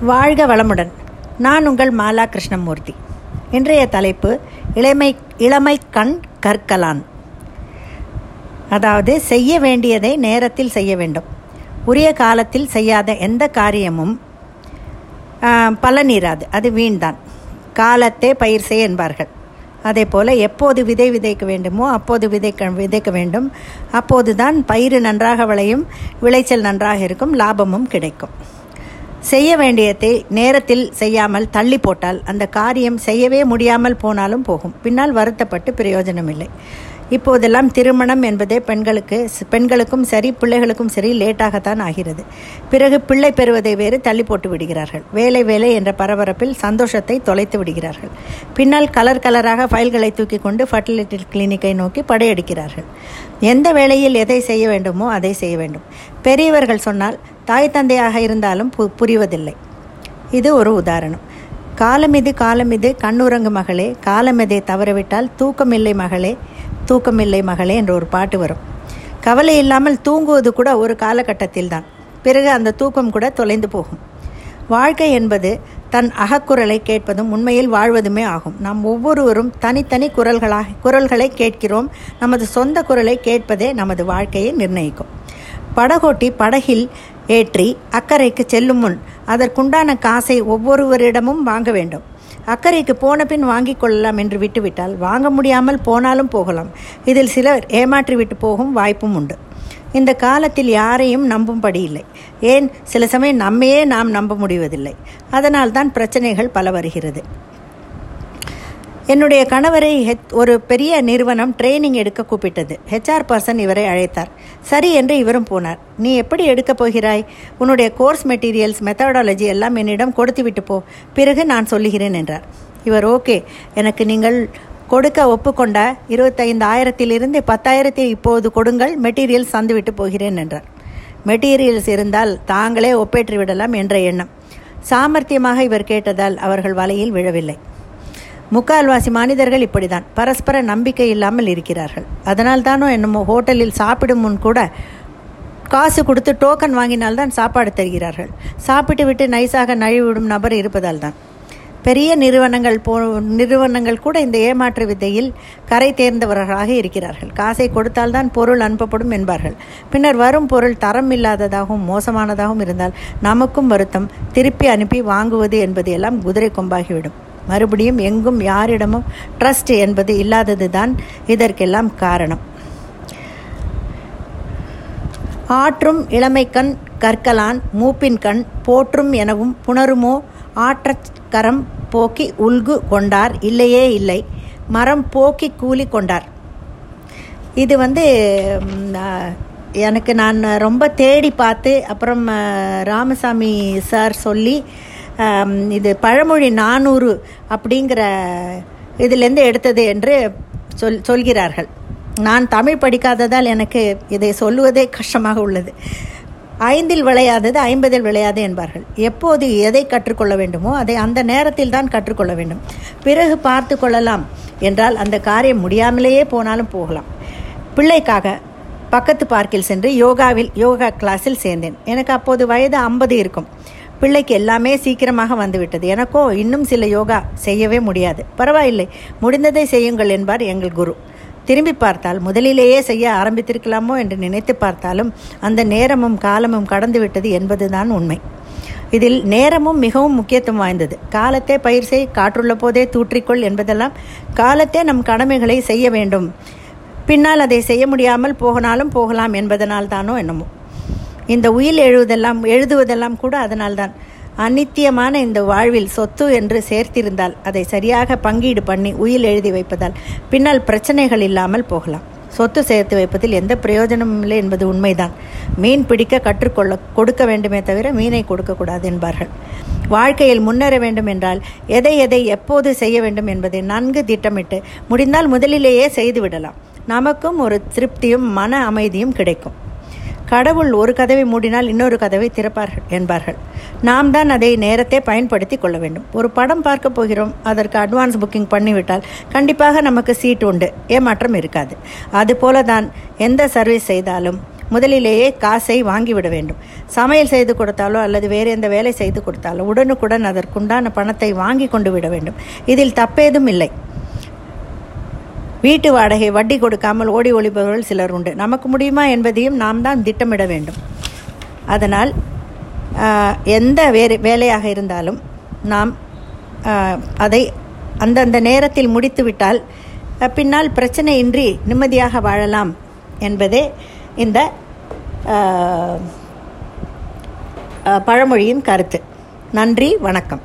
வாழ்க வளமுடன். நான் உங்கள் மாலா கிருஷ்ணமூர்த்தி. இன்றைய தலைப்பு இளமை இளமை கண் கற்கலான் அதாவது செய்ய வேண்டியதை நேரத்தில் செய்ய வேண்டும். உரிய காலத்தில் செய்யாத எந்த காரியமும் பலனீராது. அது வீண்தான். காலத்தே பயிர் செய் என்பார்கள். அதே போல் எப்போது விதை விதைக்க வேண்டுமோ அப்போது விதைக்க விதைக்க வேண்டும். அப்போது தான் பயிர் நன்றாக விளையும் விளைச்சல் நன்றாக இருக்கும் லாபமும் கிடைக்கும். செய்ய வேண்டியதை நேரத்தில் செய்யாமல் தள்ளி போட்டால் அந்த காரியம் செய்யவே முடியாமல் போனாலும் போகும். பின்னால் வருத்தப்பட்டு பிரயோஜனம் இல்லை இப்போதெல்லாம் திருமணம் என்பதே பெண்களுக்கு பெண்களுக்கும் சரி பிள்ளைகளுக்கும் சரி லேட்டாகத்தான் ஆகிறது. பிறகு பிள்ளை பெறுவதை வேறு தள்ளி போட்டு விடுகிறார்கள். வேலை வேலை என்ற பரபரப்பில் சந்தோஷத்தை தொலைத்து விடுகிறார்கள். பின்னால் கலர் கலராக ஃபைல்களை தூக்கி கொண்டு ஃபர்டிலிட்டி கிளினிக்கை நோக்கி படையெடுக்கிறார்கள். எந்த வேளையில் எதை செய்ய வேண்டுமோ அதை செய்ய வேண்டும். பெரியவர்கள் சொன்னால் தாய் தந்தையாக இருந்தாலும் பு புரிவதில்லை. இது ஒரு உதாரணம். காலமிது காலமிது கண்ணுறங்கு மகளே காலமிதை தவறவிட்டால் தூக்கமில்லை மகளே தூக்கமில்லை மகளே என்ற ஒரு பாட்டு வரும். கவலை இல்லாமல் தூங்குவது கூட ஒரு காலகட்டத்தில் தான் பிறகு அந்த தூக்கம் கூட தொலைந்து போகும். வாழ்க்கை என்பது தன் அகக்குரலை கேட்பதும் உண்மையில் வாழ்வதுமே ஆகும். நாம் ஒவ்வொருவரும் தனித்தனி குரல்களாக குரல்களை கேட்கிறோம். நமது சொந்த குரலை கேட்பதே நமது வாழ்க்கையை நிர்ணயிக்கும். படகோட்டி படகில் ஏற்றி அக்கறைக்கு செல்லும் முன் அதற்குண்டான காசை ஒவ்வொருவரிடமும் வாங்க வேண்டும். அக்கறைக்கு போன பின் வாங்கிக் கொள்ளலாம் என்று விட்டுவிட்டால் வாங்க முடியாமல் போனாலும் போகலாம். இதில் சிலர் ஏமாற்றி விட்டு போகும் வாய்ப்பும் உண்டு. இந்த காலத்தில் யாரையும் நம்பும்படி இல்லை. ஏன்? சில சமயம் நம்மையே நாம் நம்ப முடிவதில்லை. அதனால் தான் பிரச்சனைகள் பல வருகிறது. என்னுடைய கணவரை ஒரு பெரிய நிறுவனம் ட்ரைனிங் எடுக்க கூப்பிட்டது. ஹெச்ஆர் பர்சன் இவரை அழைத்தார். சரி என்று இவரும் போனார். நீ எப்படி எடுக்கப் போகிறாய்? உன்னுடைய கோர்ஸ் மெட்டீரியல்ஸ் மெத்தடாலஜி எல்லாம் என்னிடம் கொடுத்துவிட்டு போ. பிறகு நான் சொல்லுகிறேன் என்றார். இவர் ஓகே. எனக்கு நீங்கள் கொடுக்க ஒப்புக்கொண்ட இருபத்தைந்து ஆயிரத்திலிருந்து பத்தாயிரத்தை இப்போது கொடுங்கள். மெட்டீரியல்ஸ் தந்துவிட்டு போகிறேன் என்றார். மெட்டீரியல்ஸ் இருந்தால் தாங்களே ஒப்பேற்றிவிடலாம் என்ற எண்ணம். சாமர்த்தியமாக இவர் கேட்டதால் அவர்கள் வலையில் விழவில்லை. முக்கால்வாசி மனிதர்கள் இப்படிதான். பரஸ்பர நம்பிக்கை இல்லாமல் இருக்கிறார்கள். அதனால் தானோ என்னமோ ஹோட்டலில் சாப்பிடும் முன் கூட காசு கொடுத்து டோக்கன் வாங்கினால்தான் சாப்பாடு தருகிறார்கள். சாப்பிட்டு விட்டு நைஸாக நழுவிடும் நபர் இருப்பதால் தான் பெரிய நிறுவனங்கள் போ நிறுவனங்கள் கூட இந்த ஏமாற்று வித்தையில் கரை தேர்ந்தவர்களாக இருக்கிறார்கள். காசை கொடுத்தால்தான் பொருள் அனுப்பப்படும் என்பார்கள். பின்னர் வரும் பொருள் தரம் இல்லாததாகவும் மோசமானதாகவும் இருந்தால் நமக்கும் வருத்தம். திருப்பி அனுப்பி வாங்குவது என்பது எல்லாம் குதிரை கொம்பாகிவிடும். மறுபடியும் எங்கும் யாரிடமும் ட்ரஸ்ட் என்பது இல்லாதது தான் இதற்கெல்லாம் காரணம். ஆற்றும் இளமைக்கண் கற்கலான் மூப்பின் கண் போற்றும் எனவும் புணருமோ? ஆற்றக்கரம் போக்கி உல்கு கொண்டார் இல்லையே இல்லை. மரம் போக்கி கூலி கொண்டார். இது வந்து எனக்கு நான் ரொம்ப தேடி பார்த்து அப்புறம் ராமசாமி சார் சொல்லி இது பழமொழி நானூறு அப்படிங்கிற இதிலேருந்து எடுத்தது என்று சொல் சொல்கிறார்கள். நான் தமிழ் படிக்காததால் எனக்கு இதை சொல்லுவதே கஷ்டமாக உள்ளது. ஐந்தில் விளையாதது ஐம்பதில் விளையாது என்பார்கள். எப்போது எதை கற்றுக்கொள்ள வேண்டுமோ அதை அந்த நேரத்தில் தான் கற்றுக்கொள்ள வேண்டும். பிறகு பார்த்து கொள்ளலாம் என்றால் அந்த காரியம் முடியாமலேயே போனாலும் போகலாம். பிள்ளைக்காக பக்கத்து பார்க்கில் சென்று யோகாவில் யோகா கிளாஸில் சேர்ந்தேன். எனக்கு அப்போது வயது ஐம்பது இருக்கும். பிள்ளைக்கு எல்லாமே சீக்கிரமாக வந்துவிட்டது. எனக்கோ இன்னும் சில யோகா செய்யவே முடியாது. பரவாயில்லை. முடிந்ததை செய்யுங்கள் என்பார் எங்கள் குரு. திரும்பி பார்த்தால் முதலிலேயே செய்ய ஆரம்பித்திருக்கலாமோ என்று நினைத்து பார்த்தாலும் அந்த நேரமும் காலமும் கடந்துவிட்டது என்பதுதான் உண்மை. இதில் நேரமும் மிகவும் முக்கியத்துவம் வாய்ந்தது. காலத்தே பயிர் செய் காற்றுள்ள போதே தூற்றிக்கொள் என்பதெல்லாம் காலத்தே நம் கடமைகளை செய்ய வேண்டும். பின்னால் அதை செய்ய முடியாமல் போகனாலும் போகலாம் என்பதனால் தானோ என்னமோ. இந்த உயில் எழுவதெல்லாம் எழுதுவதெல்லாம் கூட அதனால்தான். அநித்தியமான இந்த வாழ்வில் சொத்து என்று சேர்த்திருந்தால் அதை சரியாக பங்கீடு பண்ணி உயில் எழுதி வைப்பதால் பின்னால் பிரச்சனைகள் இல்லாமல் போகலாம். சொத்து சேர்த்து வைப்பதில் எந்த பிரயோஜனமும் இல்லை என்பது உண்மைதான். மீன் பிடிக்க கற்றுக்கொள்ள கொடுக்க வேண்டுமே தவிர மீனை கொடுக்கக்கூடாது என்பார்கள். வாழ்க்கையில் முன்னேற வேண்டும் என்றால் எதை எதை எப்போது செய்ய வேண்டும் என்பதை நன்கு திட்டமிட்டு முடிந்தால் முதலிலேயே செய்து விடலாம். நமக்கும் ஒரு திருப்தியும் மன அமைதியும் கிடைக்கும். கடவுள் ஒரு கதவை மூடினால் இன்னொரு கதவை திறப்பார்கள் என்பார்கள். நாம் தான் அதை நேரத்தை பயன்படுத்தி கொள்ள வேண்டும். ஒரு படம் பார்க்க போகிறோம். அதற்கு அட்வான்ஸ் புக்கிங் பண்ணிவிட்டால் கண்டிப்பாக நமக்கு சீட் உண்டு. ஏமாற்றம் இருக்காது. அதுபோல தான் எந்த சர்வீஸ் செய்தாலும் முதலிலேயே காசை வாங்கிவிட வேண்டும். சமையல் செய்து கொடுத்தாலோ அல்லது வேறு எந்த வேலை செய்து கொடுத்தாலோ உடனுக்குடன் அதற்குண்டான பணத்தை வாங்கி கொண்டு விட வேண்டும். இதில் தப்பேதும் இல்லை. வீட்டு வாடகை வட்டி கொடுக்காமல் ஓடி ஒழிப்பவர்கள் சிலர் உண்டு. நமக்கு முடியுமா என்பதையும் நாம் தான் திட்டமிட வேண்டும். அதனால் எந்த வேறு வேலையாக இருந்தாலும் நாம் அதை அந்தந்த நேரத்தில் முடித்துவிட்டால் பின்னால் பிரச்சனையின்றி நிம்மதியாக வாழலாம் என்பதே இந்த பழமொழியின் கருத்து. நன்றி வணக்கம்.